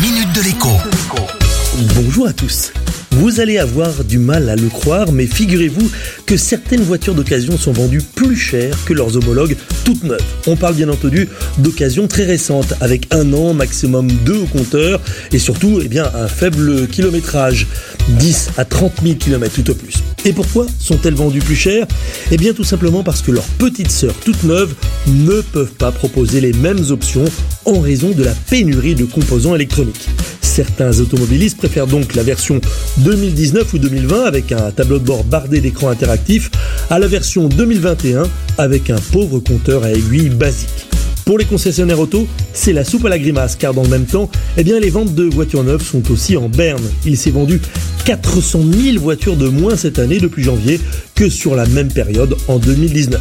minute de l'écho. Bonjour à tous. Vous allez avoir du mal à le croire, mais figurez-vous que certaines voitures d'occasion sont vendues plus chères que leurs homologues toutes neuves. On parle bien entendu d'occasions très récentes, avec un an, maximum deux au compteur, et surtout eh un faible kilométrage, 10 à 30 000 km tout au plus. Et pourquoi sont-elles vendues plus chères Eh bien tout simplement parce que leurs petites sœurs toutes neuves ne peuvent pas proposer les mêmes options en raison de la pénurie de composants électroniques. Certains automobilistes préfèrent donc la version 2019 ou 2020 avec un tableau de bord bardé d'écran interactif à la version 2021 avec un pauvre compteur à aiguille basique. Pour les concessionnaires auto, c'est la soupe à la grimace car dans le même temps, eh les ventes de voitures neuves sont aussi en berne. Il s'est vendu 400 000 voitures de moins cette année depuis janvier que sur la même période en 2019.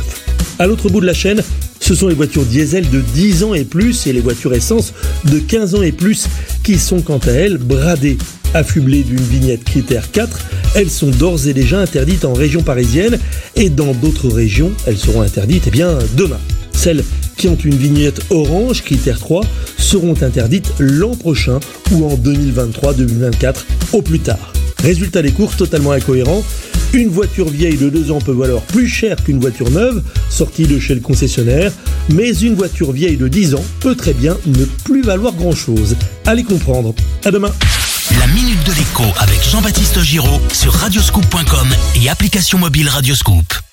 À l'autre bout de la chaîne, ce sont les voitures diesel de 10 ans et plus et les voitures essence de 15 ans et plus qui sont quant à elles bradées. Affublées d'une vignette critère 4, elles sont d'ores et déjà interdites en région parisienne et dans d'autres régions, elles seront interdites eh demain. Celles qui ont une vignette orange critère 3 seront interdites l'an prochain ou en 2023-2024 au plus tard. Résultat des courses totalement incohérent, une voiture vieille de 2 ans peut valoir plus cher qu'une voiture neuve, sortie de chez le concessionnaire, mais une voiture vieille de 10 ans peut très bien ne plus valoir grand-chose. Allez comprendre. À demain. La minute de l'écho avec Jean-Baptiste Giraud sur radioscoop.com et application mobile Radioscoop.